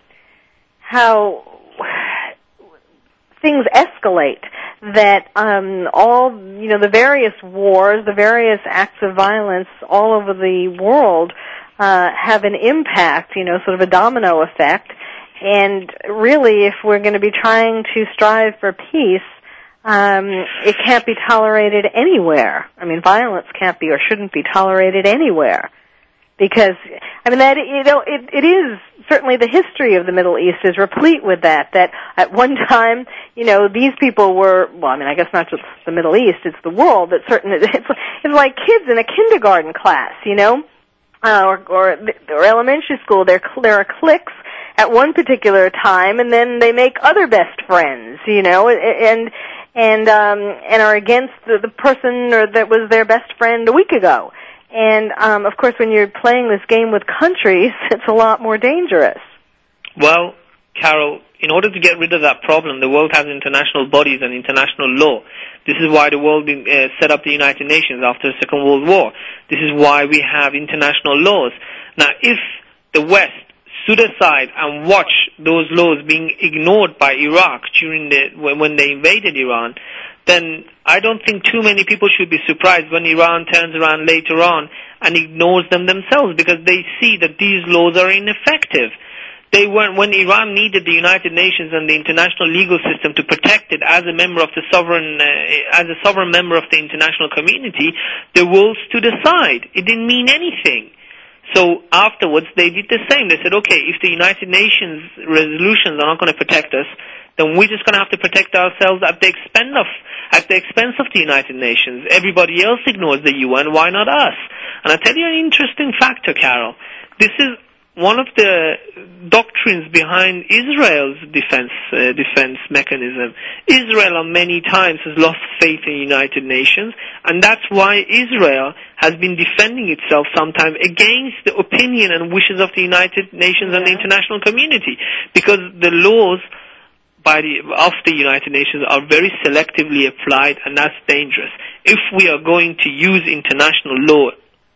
how things escalate. That um, all you know, the various wars, the various acts of violence all over the world uh, have an impact. You know, sort of a domino effect. And really, if we're going to be trying to strive for peace, um, it can't be tolerated anywhere. I mean, violence can't be or shouldn't be tolerated anywhere because I mean that you know it, it is certainly the history of the Middle East is replete with that. That at one time, you know, these people were well. I mean, I guess not just the Middle East; it's the world. That certain it's it's like kids in a kindergarten class, you know, uh, or or or elementary school. There there are cliques at one particular time, and then they make other best friends, you know, and and um and are against the, the person or that was their best friend a week ago and um, of course, when you're playing this game with countries, it's a lot more dangerous. Well, Carol, in order to get rid of that problem, the world has international bodies and international law. This is why the world uh, set up the United Nations after the Second World War. This is why we have international laws. Now, if the West stood aside and watched those laws being ignored by Iraq during the when they invaded Iran, then I don't think too many people should be surprised when Iran turns around later on and ignores them themselves because they see that these laws are ineffective. They weren't, when Iran needed the United Nations and the international legal system to protect it as a member of the sovereign, uh, as a sovereign member of the international community, the world stood aside. It didn't mean anything. So afterwards, they did the same. They said, okay, if the United Nations resolutions are not going to protect us, then we're just going to have to protect ourselves at the expense of at the expense of the United Nations. Everybody else ignores the UN. Why not us? And I tell you an interesting factor, Carol. This is one of the doctrines behind Israel's defense uh, defense mechanism. Israel, on many times, has lost faith in the United Nations, and that's why Israel has been defending itself sometimes against the opinion and wishes of the United Nations and the international community, because the laws by the, of the United Nations are very selectively applied, and that's dangerous. If we are going to use international law,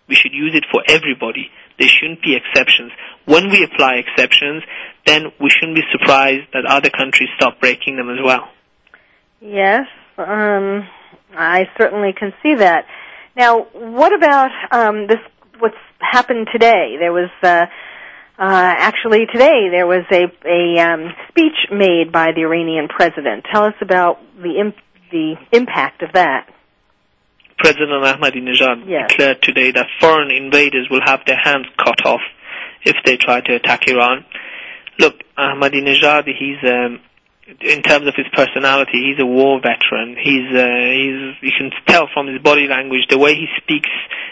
we should use it for everybody. There shouldn't be exceptions. When we apply exceptions, then we shouldn't be surprised that other countries stop breaking them as well. Yes, um, I certainly can see that. Now, what about um, this? What's happened today? There was uh, uh, actually, today there was a, a um, speech made by the Iranian president. Tell us about the imp- the impact of that. President Ahmadinejad yes. declared today that foreign invaders will have their hands cut off if they try to attack Iran. Look, Ahmadinejad, he's um, in terms of his personality, he's a war veteran. He's uh, he's you can tell from his body language, the way he speaks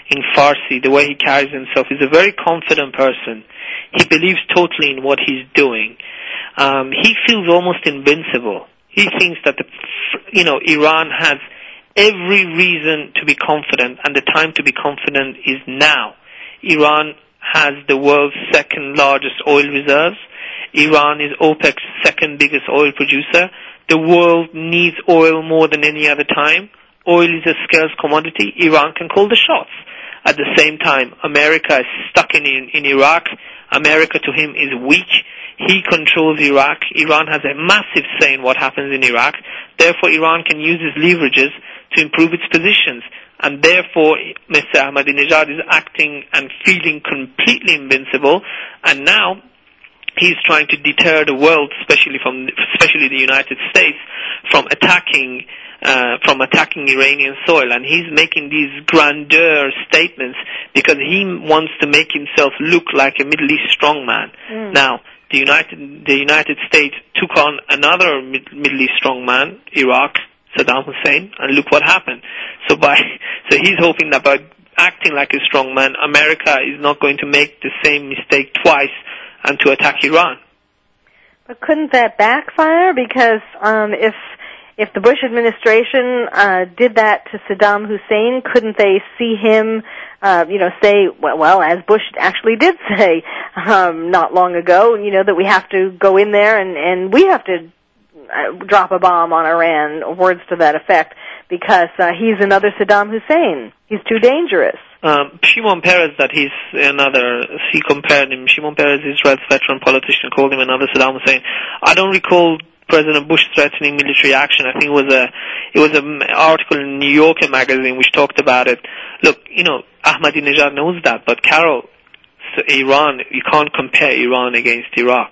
in Farsi, the way he carries himself. He's a very confident person. He believes totally in what he's doing. Um, he feels almost invincible. He thinks that the, you know, Iran has every reason to be confident, and the time to be confident is now. Iran has the world's second largest oil reserves. Iran is OPEC's second biggest oil producer. The world needs oil more than any other time. Oil is a scarce commodity. Iran can call the shots. At the same time, America is stuck in, in, Iraq. America to him is weak. He controls Iraq. Iran has a massive say in what happens in Iraq. Therefore, Iran can use his leverages to improve its positions. And therefore, Mr. Ahmadinejad is acting and feeling completely invincible. And now, he's trying to deter the world, especially from, especially the United States, from attacking uh, from attacking Iranian soil, and he's making these grandeur statements because he wants to make himself look like a Middle East strongman. Mm. Now, the United the United States took on another Middle East strongman, Iraq, Saddam Hussein, and look what happened. So by so he's hoping that by acting like a strongman, America is not going to make the same mistake twice and to attack Iran. But couldn't that backfire? Because um, if if the Bush administration uh, did that to Saddam Hussein, couldn't they see him uh, you know, say, well, well, as Bush actually did say um, not long ago, you know, that we have to go in there and and we have to uh, drop a bomb on Iran, words to that effect, because uh, he's another Saddam Hussein. He's too dangerous. Um, Shimon Peres, that he's another, he compared him, Shimon Peres, Israel's veteran politician, called him another Saddam Hussein. I don't recall President Bush threatening military action. I think it was a, it was an article in New Yorker magazine which talked about it. Look, you know, Ahmadinejad knows that, but Carol, Iran, you can't compare Iran against Iraq.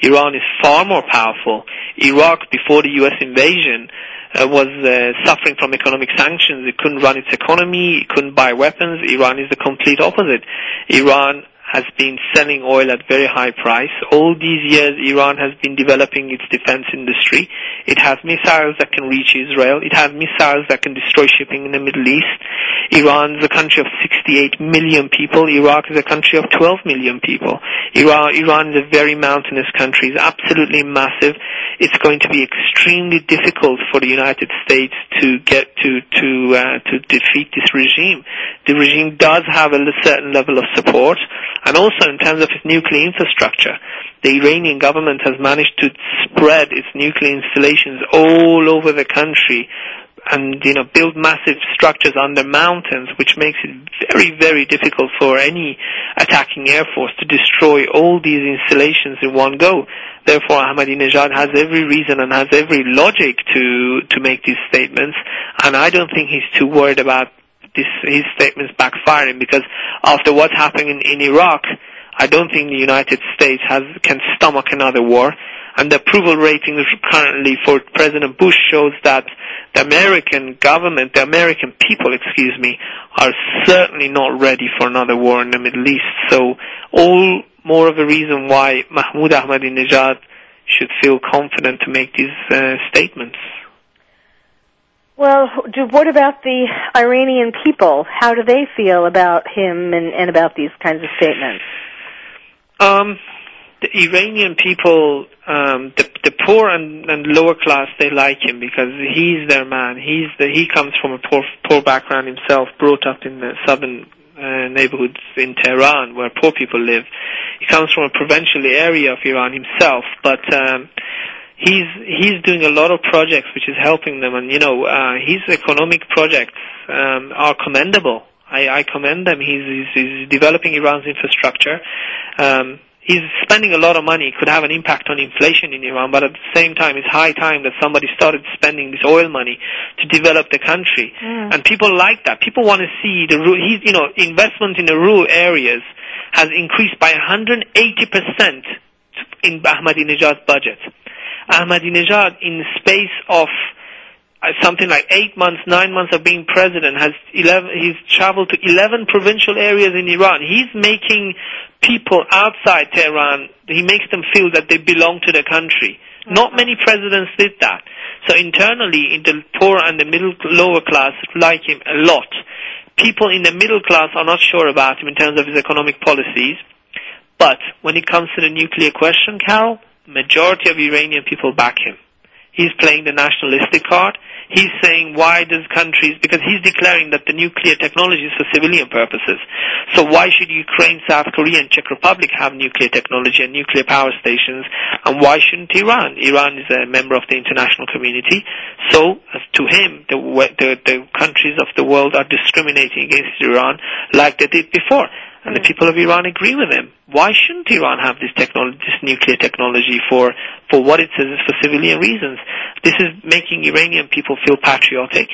Iran is far more powerful. Iraq, before the U.S. invasion, uh, was uh, suffering from economic sanctions. It couldn't run its economy. It couldn't buy weapons. Iran is the complete opposite. Iran has been selling oil at very high price. All these years, Iran has been developing its defense industry. It has missiles that can reach Israel. It has missiles that can destroy shipping in the Middle East. Iran is a country of 68 million people. Iraq is a country of 12 million people. Iran, Iran is a very mountainous country. It's absolutely massive. It's going to be extremely difficult for the United States to get to to uh, to defeat this regime. The regime does have a certain level of support, and also in terms of its nuclear infrastructure. The Iranian government has managed to spread its nuclear installations all over the country and you know build massive structures under mountains, which makes it very very difficult for any attacking air force to destroy all these installations in one go. Therefore, Ahmadinejad has every reason and has every logic to to make these statements, and I don't think he's too worried about this, his statements backfiring because after what's happening in, in Iraq, I don't think the United States has can stomach another war and the approval ratings currently for President Bush shows that the American government, the American people, excuse me, are certainly not ready for another war in the Middle East. So all more of a reason why Mahmoud Ahmadinejad should feel confident to make these uh, statements. Well, do, what about the Iranian people? How do they feel about him and, and about these kinds of statements? Um, the Iranian people, um, the, the poor and, and lower class, they like him because he's their man. He's the, he comes from a poor, poor background himself, brought up in the southern uh, neighborhoods in Tehran where poor people live. He comes from a provincial area of Iran himself, but um, he's he's doing a lot of projects which is helping them, and you know uh, his economic projects um, are commendable. I, I commend them. He's, he's, he's developing Iran's infrastructure. Um, he's spending a lot of money. It could have an impact on inflation in Iran, but at the same time, it's high time that somebody started spending this oil money to develop the country. Mm. And people like that. People want to see the he's, you know, investment in the rural areas has increased by 180% in Ahmadinejad's budget. Ahmadinejad, in the space of uh, something like eight months, nine months of being president, has 11, he's traveled to 11 provincial areas in Iran. He's making people outside Tehran, he makes them feel that they belong to the country. Not many presidents did that. So internally, in the poor and the middle, lower class like him a lot. People in the middle class are not sure about him in terms of his economic policies. But when it comes to the nuclear question, Carol, majority of Iranian people back him. He's playing the nationalistic card. He's saying why does countries, because he's declaring that the nuclear technology is for civilian purposes. So why should Ukraine, South Korea and Czech Republic have nuclear technology and nuclear power stations and why shouldn't Iran? Iran is a member of the international community. So to him, the, the, the countries of the world are discriminating against Iran like they did before. And the people of Iran agree with him. Why shouldn't Iran have this technology, this nuclear technology for, for what it says is for civilian reasons? This is making Iranian people feel patriotic.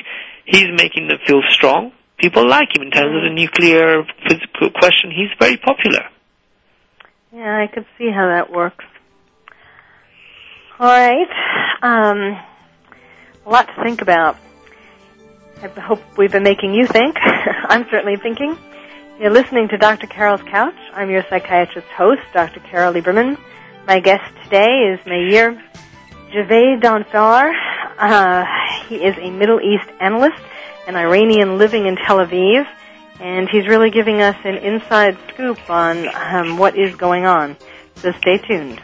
He's making them feel strong. People like him in terms of the nuclear physical question. He's very popular. Yeah, I could see how that works. All right. Um, a lot to think about. I hope we've been making you think. I'm certainly thinking. You're listening to Dr. Carol's Couch. I'm your psychiatrist host, Dr. Carol Lieberman. My guest today is Meir Javedanfar. Uh, he is a Middle East analyst, an Iranian living in Tel Aviv, and he's really giving us an inside scoop on um, what is going on. So stay tuned.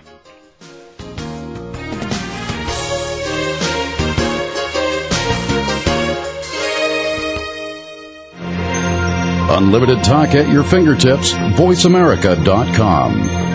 Unlimited talk at your fingertips. VoiceAmerica.com.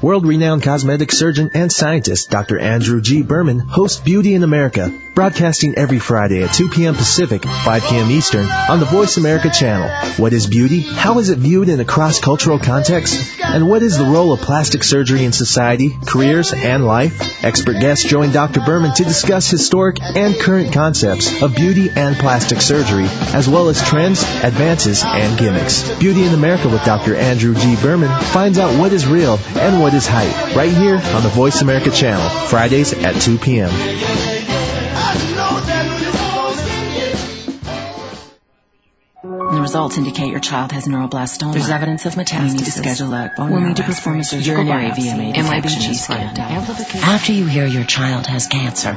World-renowned cosmetic surgeon and scientist Dr. Andrew G. Berman hosts Beauty in America, broadcasting every Friday at 2 p.m. Pacific, 5 p.m. Eastern on the Voice America channel. What is beauty? How is it viewed in a cross-cultural context? And what is the role of plastic surgery in society, careers, and life? Expert guests join Dr. Berman to discuss historic and current concepts of beauty and plastic surgery, as well as trends, advances, and gimmicks. Beauty in America with Dr. Andrew G. Berman finds out what is real and what is hype, right here on the Voice America channel, Fridays at 2 p.m. The results indicate your child has neuroblastoma. There's evidence of metastasis. We need to schedule a bone We'll need to perform a surgical urinary VMA MIBG scan. After you hear your child has cancer,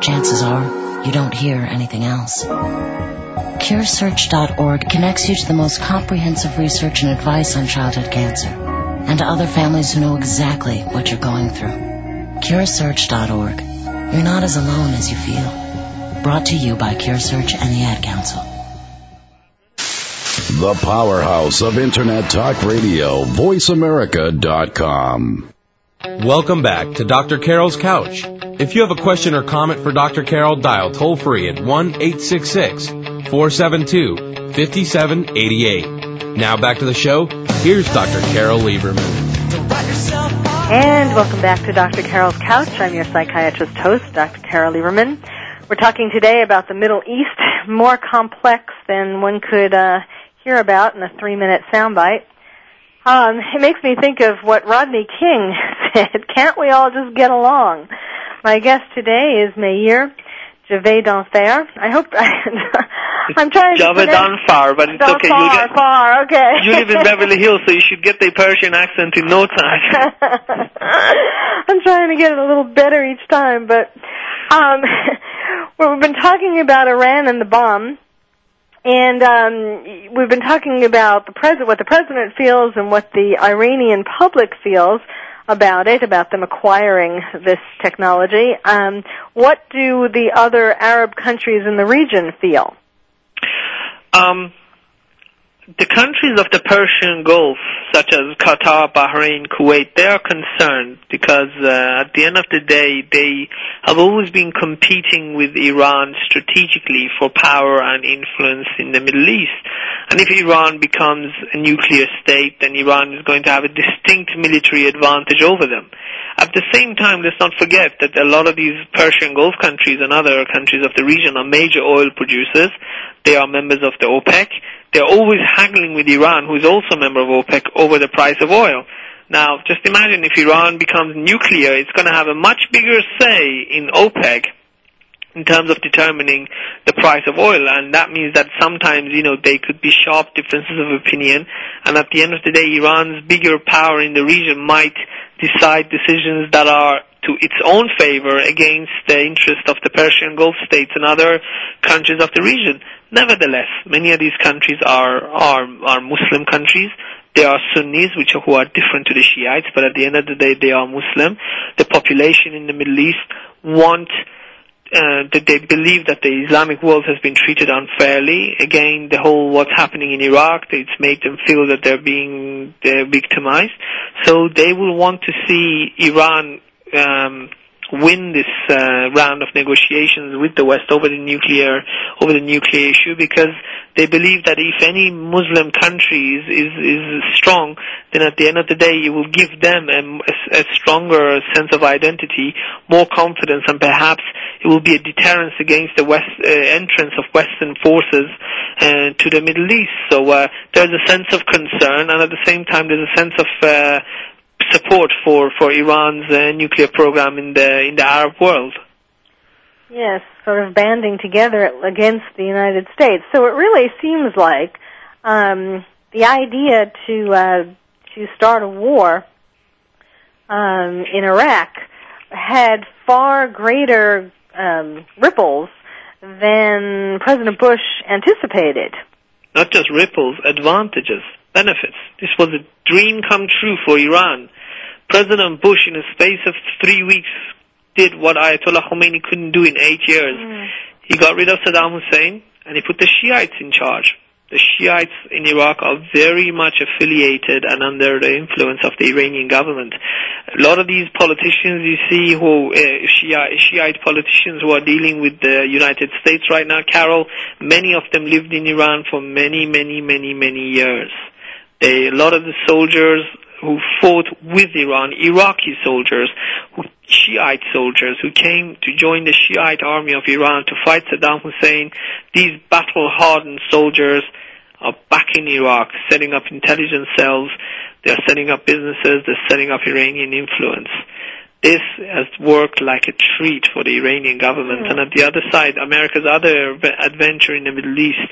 chances are you don't hear anything else. CureSearch.org connects you to the most comprehensive research and advice on childhood cancer and to other families who know exactly what you're going through. CureSearch.org. You're not as alone as you feel. Brought to you by CureSearch and the Ad Council. The powerhouse of Internet Talk Radio, VoiceAmerica.com. Welcome back to Dr. Carol's Couch. If you have a question or comment for Dr. Carol, dial toll free at 1 866 472 5788. Now back to the show. Here's Dr. Carol Lieberman. And welcome back to Dr. Carol's Couch. I'm your psychiatrist host, Dr. Carol Lieberman. We're talking today about the Middle East, more complex than one could uh, hear about in a three-minute soundbite. Um, it makes me think of what Rodney King said, can't we all just get along? My guest today is Meir Jave d'Enfer. I hope I'm trying to Jave d'Enfer, but it's okay. Far, you get, far, okay. you live in Beverly Hills, so you should get the Persian accent in no time. I'm trying to get it a little better each time, but um, well, we've been talking about Iran and the bomb, and um, we've been talking about the president, what the president feels, and what the Iranian public feels about it, about them acquiring this technology. Um, what do the other Arab countries in the region feel? Um, the countries of the Persian Gulf, such as Qatar, Bahrain, Kuwait, they are concerned because uh, at the end of the day, they have always been competing with Iran strategically for power and influence in the Middle East. And if Iran becomes a nuclear state, then Iran is going to have a distinct military advantage over them. At the same time, let's not forget that a lot of these Persian Gulf countries and other countries of the region are major oil producers. They are members of the OPEC. They're always haggling with Iran, who is also a member of OPEC, over the price of oil. Now, just imagine if Iran becomes nuclear, it's going to have a much bigger say in OPEC in terms of determining the price of oil and that means that sometimes you know they could be sharp differences of opinion and at the end of the day Iran's bigger power in the region might decide decisions that are to its own favor against the interest of the Persian Gulf states and other countries of the region. Nevertheless, many of these countries are are, are Muslim countries. They are Sunnis, which are, who are different to the Shiites, but at the end of the day, they are Muslim. The population in the Middle East want uh, that they believe that the Islamic world has been treated unfairly. Again, the whole what's happening in Iraq, it's made them feel that they're being they're victimized. So they will want to see Iran um, win this uh, round of negotiations with the West over the nuclear over the nuclear issue because they believe that if any Muslim country is, is, is strong, then at the end of the day it will give them a, a, stronger sense of identity, more confidence, and perhaps it will be a deterrence against the West uh, entrance of Western forces uh, to the Middle East. So uh, there's a sense of concern, and at the same time there's a sense of uh, support for for Iran's uh, nuclear program in the in the Arab world. Yes. sort of banding together against the United States. So it really seems like um, the idea to uh, to start a war um, in Iraq had far greater um, ripples than President Bush anticipated. Not just ripples, advantages, benefits. This was a dream come true for Iran. President Bush, in a space of three weeks, did what Ayatollah Khomeini couldn't do in eight years. Mm. He got rid of Saddam Hussein and he put the Shiites in charge. The Shiites in Iraq are very much affiliated and under the influence of the Iranian government. A lot of these politicians you see who, uh, Shiite, Shiite politicians who are dealing with the United States right now, Carol, many of them lived in Iran for many, many, many, many years. A lot of the soldiers who fought with Iran, Iraqi soldiers, who, Shiite soldiers who came to join the Shiite army of Iran to fight Saddam Hussein. These battle-hardened soldiers are back in Iraq, setting up intelligence cells. They're setting up businesses. They're setting up Iranian influence. This has worked like a treat for the Iranian government. Mm. And at the other side, America's other adventure in the Middle East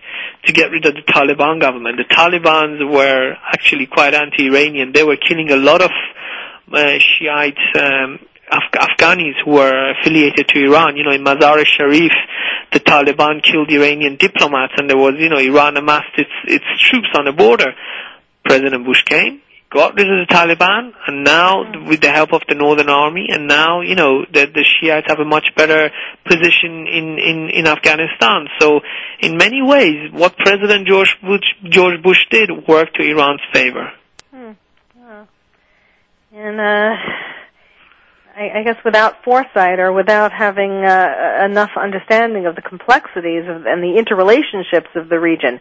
to get rid of the Taliban government. The Talibans were actually quite anti-Iranian. They were killing a lot of uh, Shiite um, Af- Afghanis who were affiliated to Iran. You know, in Mazar-e Sharif, the Taliban killed Iranian diplomats, and there was, you know, Iran amassed its its troops on the border. President Bush came, got rid of the Taliban, and now with the help of the Northern Army, and now you know the the Shiites have a much better position in in in Afghanistan. So, in many ways, what President George Bush George Bush did worked to Iran's favor. Hmm. Wow. And uh, I, I guess without foresight or without having uh, enough understanding of the complexities of, and the interrelationships of the region.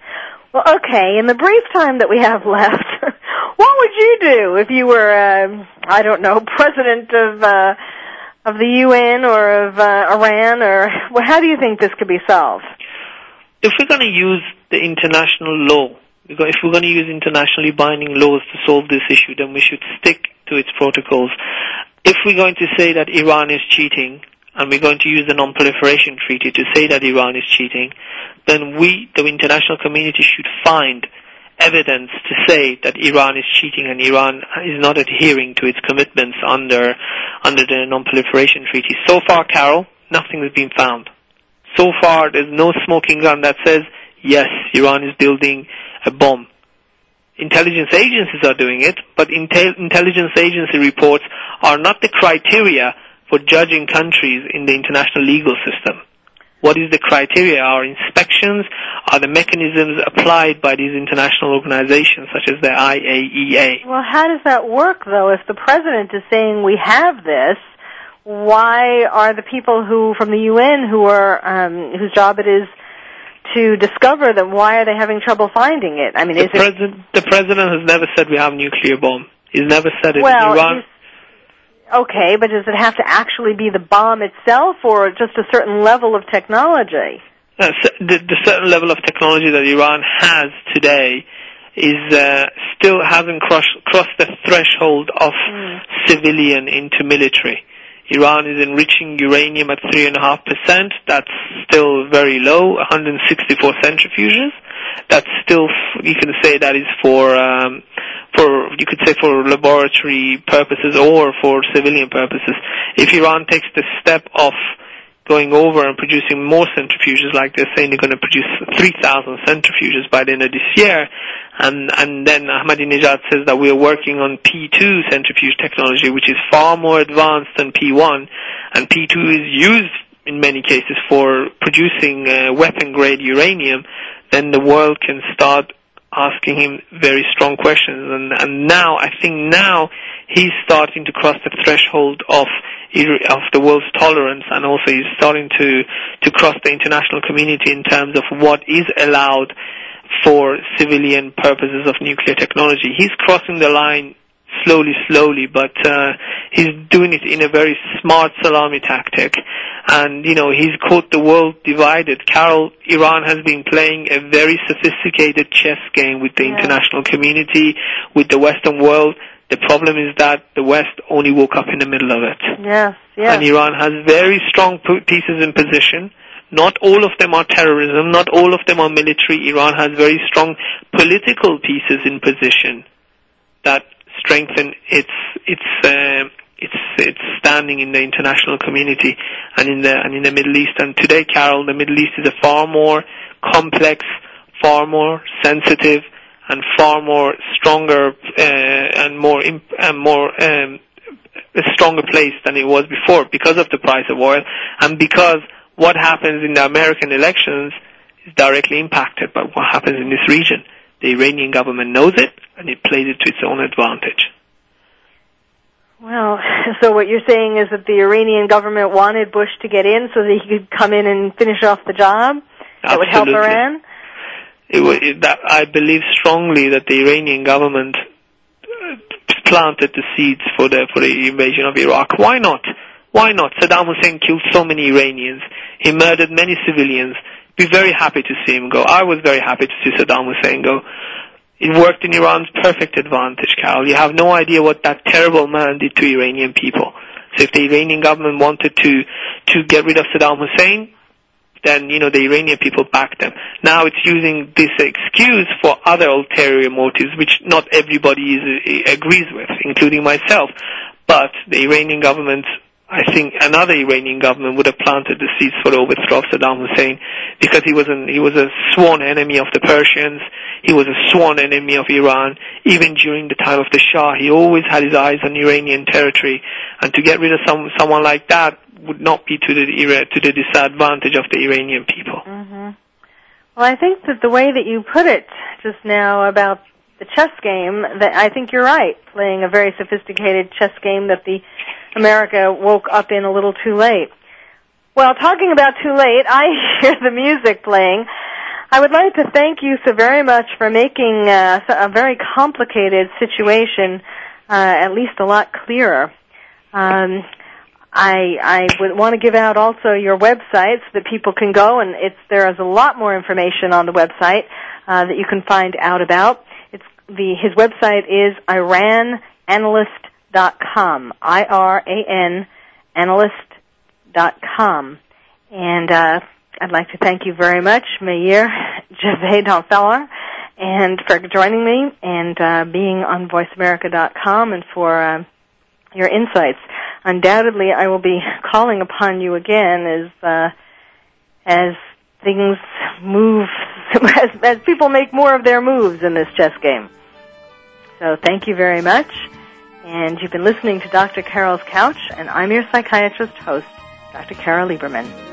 Well, okay. In the brief time that we have left, what would you do if you were, uh, I don't know, president of uh, of the UN or of uh, Iran, or well, how do you think this could be solved? If we're going to use the international law, if we're going to use internationally binding laws to solve this issue, then we should stick to its protocols. If we're going to say that Iran is cheating, and we're going to use the non-proliferation treaty to say that Iran is cheating, then we, the international community, should find evidence to say that Iran is cheating and Iran is not adhering to its commitments under under the non-proliferation treaty. So far, Carol, nothing has been found. So far, there's no smoking gun that says yes, Iran is building a bomb. Intelligence agencies are doing it, but intel- intelligence agency reports are not the criteria for judging countries in the international legal system. What is the criteria? Are inspections? Are the mechanisms applied by these international organizations such as the IAEA? Well, how does that work though? If the president is saying we have this, why are the people who from the UN who are um, whose job it is to discover them? Why are they having trouble finding it? I mean, the is president, it the president has never said we have a nuclear bomb. He's never said it. well? Iran, Okay, but does it have to actually be the bomb itself, or just a certain level of technology? uh, the, the certain level of technology that Iran has today is uh, still hasn't crossed crossed the threshold of civilian into military. Iran is enriching uranium at three and a half percent. That's still very low. 164 centrifuges. That's still you can say that is for um, for you could say for laboratory purposes or for civilian purposes. If Iran takes the step of going over and producing more centrifuges, like they're saying they're going to produce 3,000 centrifuges by the end of this year, and and then Ahmadinejad says that we're working on P2 centrifuge technology, which is far more advanced than P1, and P2 is used in many cases for producing uh, weapon grade uranium, then the world can start asking him very strong questions. And, and now, I think now he's starting to cross the threshold of of the world's tolerance, and also he's starting to to cross the international community in terms of what is allowed for civilian purposes of nuclear technology. He's crossing the line slowly, slowly, but uh, he's doing it in a very smart salami tactic. And, you know, he's caught the world divided. Carol, Iran has been playing a very sophisticated chess game with the international community, with the Western world. The problem is that the West only woke up in the middle of it. Yes, yes. And Iran has very strong pieces in position. Not all of them are terrorism. Not all of them are military. Iran has very strong political pieces in position that strengthen its its uh, its its standing in the international community and in the and in the Middle East. And today, Carol, the Middle East is a far more complex, far more sensitive, and far more stronger uh, and more imp- and more um, a stronger place than it was before because of the price of oil and because what happens in the American elections is directly impacted by what happens in this region. The Iranian government knows it and it plays it to its own advantage. Well, so what you're saying is that the Iranian government wanted Bush to get in so that he could come in and finish off the job? That would help Iran? It, that I believe strongly that the Iranian government uh, planted the seeds for the for the invasion of Iraq. Why not? Why not? Saddam Hussein killed so many Iranians. He murdered many civilians. Be very happy to see him go. I was very happy to see Saddam Hussein go. It worked in Iran's perfect advantage, Carol. You have no idea what that terrible man did to Iranian people. So if the Iranian government wanted to to get rid of Saddam Hussein, then you know the Iranian people backed them. Now it's using this excuse for other ulterior motives, which not everybody is, eh, agrees with, including myself. But the Iranian government, I think, another Iranian government would have planted the seeds for the overthrow of Saddam Hussein because he was an, he was a sworn enemy of the Persians. He was a sworn enemy of Iran. Even during the time of the Shah, he always had his eyes on Iranian territory. And to get rid of some someone like that would not be to the to the disadvantage of the Iranian people. hmm Well, I think that the way that you put it just now about the chess game, that I think you're right, playing a very sophisticated chess game that the America woke up in a little too late. Well, talking about too late, I hear the music playing. I would like to thank you so very much for making uh, a very complicated situation uh, at least a lot clearer. Um, I I would want to give out also your website so that people can go and it's there is a lot more information on the website uh, that you can find out about. It's the his website is irananalyst.com. I R A N analyst.com. And uh, I'd like to thank you very much, Meir Javed Alfeller, and for joining me and uh, being on VoiceAmerica.com and for uh, your insights. Undoubtedly, I will be calling upon you again as uh, as things move, as, as people make more of their moves in this chess game. So thank you very much. And you've been listening to Dr. Carol's Couch, and I'm your psychiatrist host, Dr. Carol Lieberman.